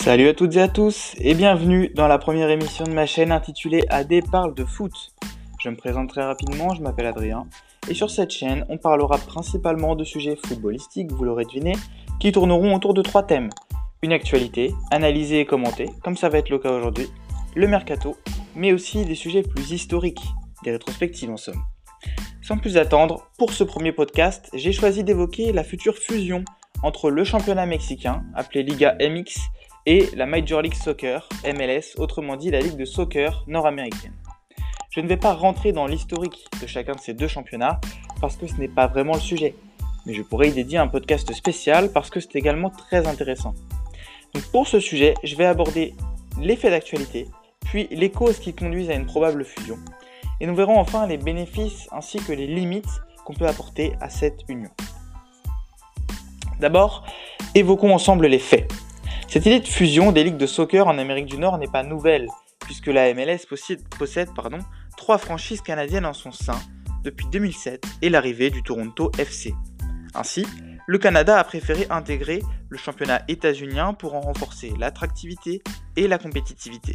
Salut à toutes et à tous et bienvenue dans la première émission de ma chaîne intitulée AD parle de foot. Je me présente très rapidement, je m'appelle Adrien et sur cette chaîne on parlera principalement de sujets footballistiques, vous l'aurez deviné, qui tourneront autour de trois thèmes. Une actualité, analysée et commentée, comme ça va être le cas aujourd'hui, le mercato, mais aussi des sujets plus historiques, des rétrospectives en somme. Sans plus attendre, pour ce premier podcast, j'ai choisi d'évoquer la future fusion entre le championnat mexicain, appelé Liga MX, et la Major League Soccer, MLS, autrement dit la Ligue de soccer nord-américaine. Je ne vais pas rentrer dans l'historique de chacun de ces deux championnats parce que ce n'est pas vraiment le sujet, mais je pourrais y dédier un podcast spécial parce que c'est également très intéressant. Pour ce sujet, je vais aborder les faits d'actualité, puis les causes qui conduisent à une probable fusion, et nous verrons enfin les bénéfices ainsi que les limites qu'on peut apporter à cette union. D'abord, évoquons ensemble les faits. Cette idée de fusion des ligues de soccer en Amérique du Nord n'est pas nouvelle, puisque la MLS possède, trois franchises canadiennes en son sein depuis 2007 et l'arrivée du Toronto FC. Ainsi, le Canada a préféré intégrer le championnat états-unien pour en renforcer l'attractivité et la compétitivité.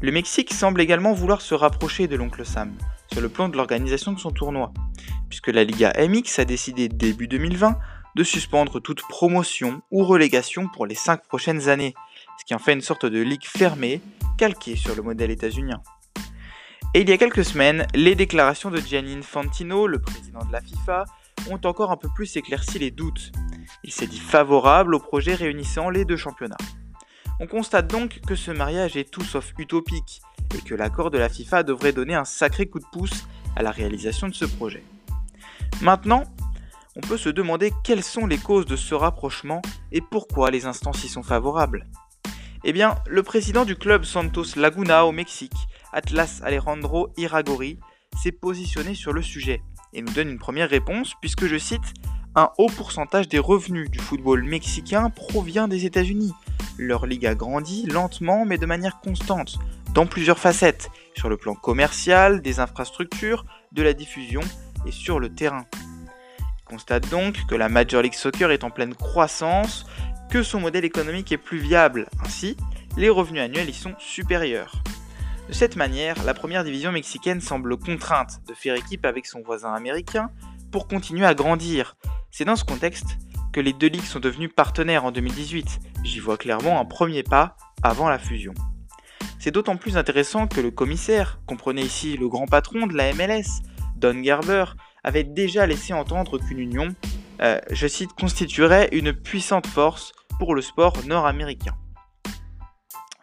Le Mexique semble également vouloir se rapprocher de l'oncle Sam sur le plan de l'organisation de son tournoi, puisque la Liga MX a décidé début 2020 de suspendre toute promotion ou relégation pour les 5 prochaines années, ce qui en fait une sorte de ligue fermée, calquée sur le modèle états-unien. Et il y a quelques semaines, les déclarations de Gianni Infantino, le président de la FIFA, ont encore un peu plus éclairci les doutes. Il s'est dit favorable au projet réunissant les deux championnats. On constate donc que ce mariage est tout sauf utopique et que l'accord de la FIFA devrait donner un sacré coup de pouce à la réalisation de ce projet. Maintenant, on peut se demander quelles sont les causes de ce rapprochement et pourquoi les instances y sont favorables. Eh bien, le président du club Santos Laguna au Mexique, Atlas Alejandro Iragori, s'est positionné sur le sujet et nous donne une première réponse puisque je cite un haut pourcentage des revenus du football mexicain provient des États-Unis. Leur ligue a grandi lentement mais de manière constante, dans plusieurs facettes, sur le plan commercial, des infrastructures, de la diffusion et sur le terrain constate donc que la Major League Soccer est en pleine croissance, que son modèle économique est plus viable, ainsi les revenus annuels y sont supérieurs. De cette manière, la première division mexicaine semble contrainte de faire équipe avec son voisin américain pour continuer à grandir. C'est dans ce contexte que les deux ligues sont devenues partenaires en 2018. J'y vois clairement un premier pas avant la fusion. C'est d'autant plus intéressant que le commissaire, comprenez ici le grand patron de la MLS, Don Garber, avait déjà laissé entendre qu'une union, euh, je cite, constituerait une puissante force pour le sport nord-américain.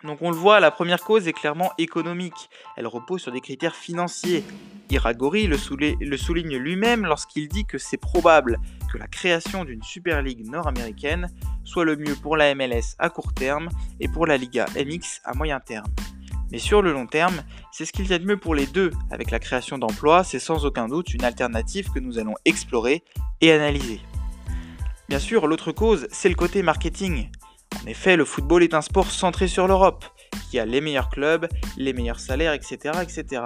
Donc on le voit, la première cause est clairement économique. Elle repose sur des critères financiers. Iragori le, le souligne lui-même lorsqu'il dit que c'est probable que la création d'une Super League nord-américaine soit le mieux pour la MLS à court terme et pour la Liga MX à moyen terme. Mais sur le long terme, c'est ce qu'il y a de mieux pour les deux. Avec la création d'emplois, c'est sans aucun doute une alternative que nous allons explorer et analyser. Bien sûr, l'autre cause, c'est le côté marketing. En effet, le football est un sport centré sur l'Europe, qui a les meilleurs clubs, les meilleurs salaires, etc., etc.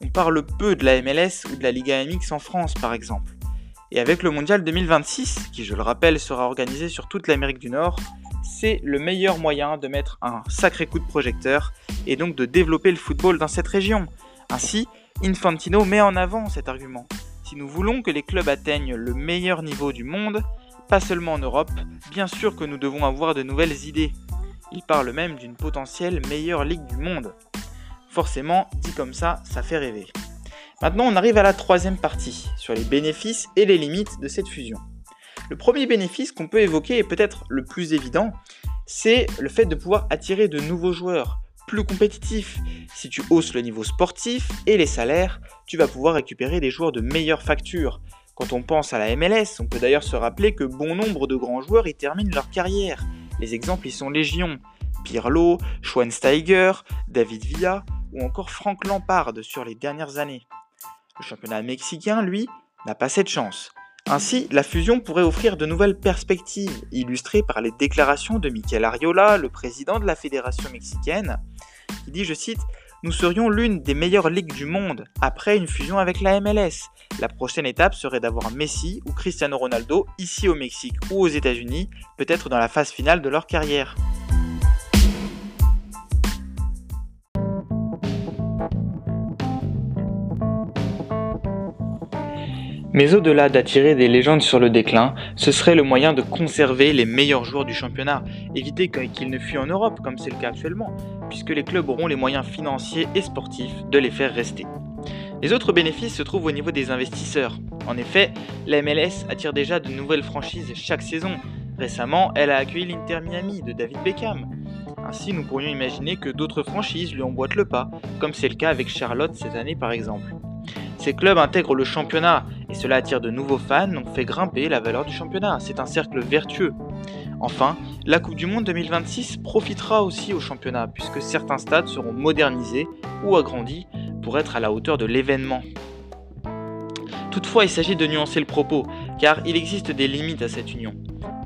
On parle peu de la MLS ou de la Liga MX en France, par exemple. Et avec le Mondial 2026, qui je le rappelle sera organisé sur toute l'Amérique du Nord, c'est le meilleur moyen de mettre un sacré coup de projecteur et donc de développer le football dans cette région. Ainsi, Infantino met en avant cet argument. Si nous voulons que les clubs atteignent le meilleur niveau du monde, pas seulement en Europe, bien sûr que nous devons avoir de nouvelles idées. Il parle même d'une potentielle meilleure ligue du monde. Forcément, dit comme ça, ça fait rêver. Maintenant, on arrive à la troisième partie, sur les bénéfices et les limites de cette fusion. Le premier bénéfice qu'on peut évoquer est peut-être le plus évident, c'est le fait de pouvoir attirer de nouveaux joueurs plus compétitifs. Si tu hausses le niveau sportif et les salaires, tu vas pouvoir récupérer des joueurs de meilleure facture. Quand on pense à la MLS, on peut d'ailleurs se rappeler que bon nombre de grands joueurs y terminent leur carrière. Les exemples y sont légion. Pirlo, Schweinsteiger, David Villa ou encore Frank Lampard sur les dernières années. Le championnat mexicain, lui, n'a pas cette chance. Ainsi, la fusion pourrait offrir de nouvelles perspectives, illustrées par les déclarations de Miquel Ariola, le président de la Fédération mexicaine, qui dit, je cite, Nous serions l'une des meilleures ligues du monde après une fusion avec la MLS. La prochaine étape serait d'avoir Messi ou Cristiano Ronaldo ici au Mexique ou aux États-Unis, peut-être dans la phase finale de leur carrière. Mais au-delà d'attirer des légendes sur le déclin, ce serait le moyen de conserver les meilleurs joueurs du championnat, éviter qu'ils ne fuient en Europe comme c'est le cas actuellement, puisque les clubs auront les moyens financiers et sportifs de les faire rester. Les autres bénéfices se trouvent au niveau des investisseurs. En effet, la MLS attire déjà de nouvelles franchises chaque saison. Récemment, elle a accueilli l'Inter Miami de David Beckham. Ainsi, nous pourrions imaginer que d'autres franchises lui emboîtent le pas, comme c'est le cas avec Charlotte cette année par exemple. Ces clubs intègrent le championnat et cela attire de nouveaux fans, donc fait grimper la valeur du championnat. C'est un cercle vertueux. Enfin, la Coupe du Monde 2026 profitera aussi au championnat puisque certains stades seront modernisés ou agrandis pour être à la hauteur de l'événement. Toutefois, il s'agit de nuancer le propos, car il existe des limites à cette union.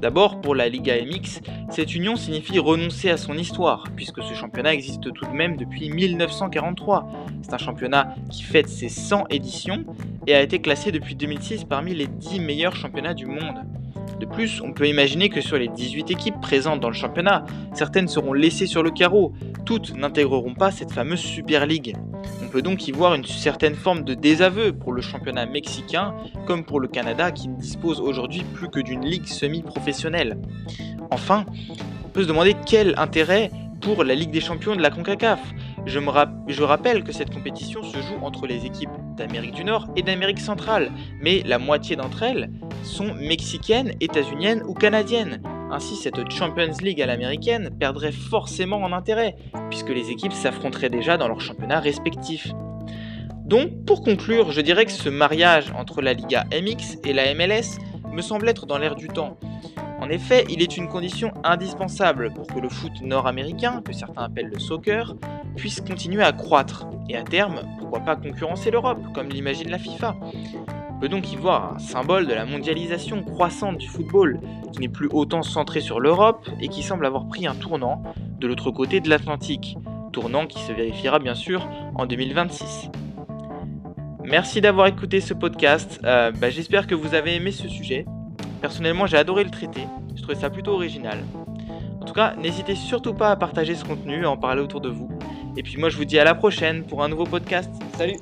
D'abord, pour la Liga MX, cette union signifie renoncer à son histoire, puisque ce championnat existe tout de même depuis 1943. C'est un championnat qui fête ses 100 éditions et a été classé depuis 2006 parmi les 10 meilleurs championnats du monde. De plus, on peut imaginer que sur les 18 équipes présentes dans le championnat, certaines seront laissées sur le carreau, toutes n'intégreront pas cette fameuse Super League. Peut donc y voir une certaine forme de désaveu pour le championnat mexicain comme pour le Canada qui ne dispose aujourd'hui plus que d'une ligue semi-professionnelle. Enfin, on peut se demander quel intérêt pour la Ligue des champions de la CONCACAF. Je, je rappelle que cette compétition se joue entre les équipes d'Amérique du Nord et d'Amérique centrale, mais la moitié d'entre elles sont mexicaines, états-uniennes ou canadiennes. Ainsi, cette Champions League à l'américaine perdrait forcément en intérêt, puisque les équipes s'affronteraient déjà dans leurs championnats respectifs. Donc, pour conclure, je dirais que ce mariage entre la Liga MX et la MLS me semble être dans l'air du temps. En effet, il est une condition indispensable pour que le foot nord-américain, que certains appellent le soccer, puisse continuer à croître et à terme, pourquoi pas concurrencer l'Europe, comme l'imagine la FIFA. Peut donc y voir un symbole de la mondialisation croissante du football, qui n'est plus autant centré sur l'Europe et qui semble avoir pris un tournant de l'autre côté de l'Atlantique, tournant qui se vérifiera bien sûr en 2026. Merci d'avoir écouté ce podcast, euh, bah, j'espère que vous avez aimé ce sujet. Personnellement j'ai adoré le traiter, je trouvais ça plutôt original. En tout cas, n'hésitez surtout pas à partager ce contenu, à en parler autour de vous. Et puis moi je vous dis à la prochaine pour un nouveau podcast. Salut